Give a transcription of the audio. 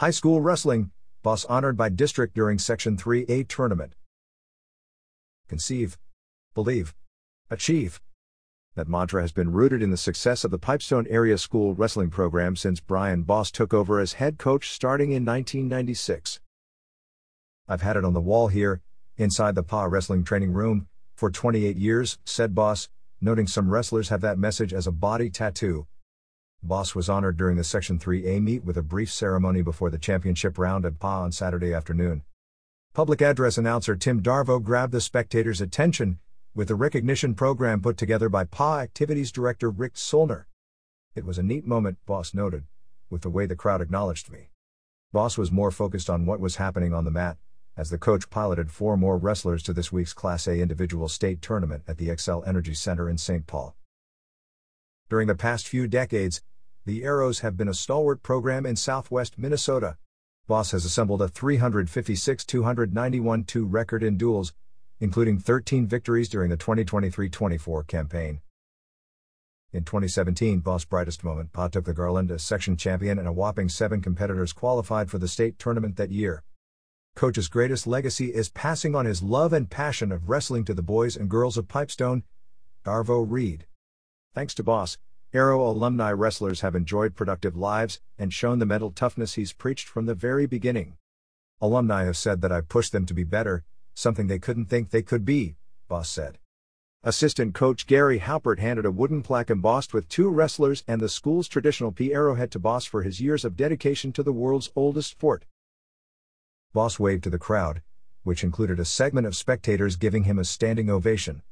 High school wrestling, Bos honored by district during Section 3A tournament. Conceive, believe, achieve. That mantra has been rooted in the success of the Pipestone area school wrestling program since Brian Bos took over as head coach starting in 1996. I've had it on the wall here, inside the PA wrestling training room, for 28 years, said Bos, noting some wrestlers have that message as a body tattoo, Bos was honored during the Section 3A meet with a brief ceremony before the championship round at PA on Saturday afternoon. Public address announcer Tim Darveaux grabbed the spectators' attention with the recognition program put together by PA Activities Director Rick Zollner. It was a neat moment, Bos noted, with the way the crowd acknowledged me. Bos was more focused on what was happening on the mat, as the coach piloted four more wrestlers to this week's Class A individual state tournament at the Xcel Energy Center in St. Paul. During the past few decades, the Arrows have been a stalwart program in southwest Minnesota. Bos has assembled a 356 291 2 record in duels, including 13 victories during the 2023 24 campaign. In 2017, Bos' brightest moment, Pa took the Garland as section champion, and a whopping seven competitors qualified for the state tournament that year. Coach's greatest legacy is passing on his love and passion of wrestling to the boys and girls of Pipestone. Darveaux read. Thanks to Bos, Arrow alumni wrestlers have enjoyed productive lives and shown the mental toughness he's preached from the very beginning. Alumni have said that I've pushed them to be better, something they couldn't think they could be, Bos said. Assistant coach Gary Halpert handed a wooden plaque embossed with two wrestlers and the school's traditional P arrowhead to Bos for his years of dedication to the world's oldest sport. Bos waved to the crowd, which included a segment of spectators giving him a standing ovation.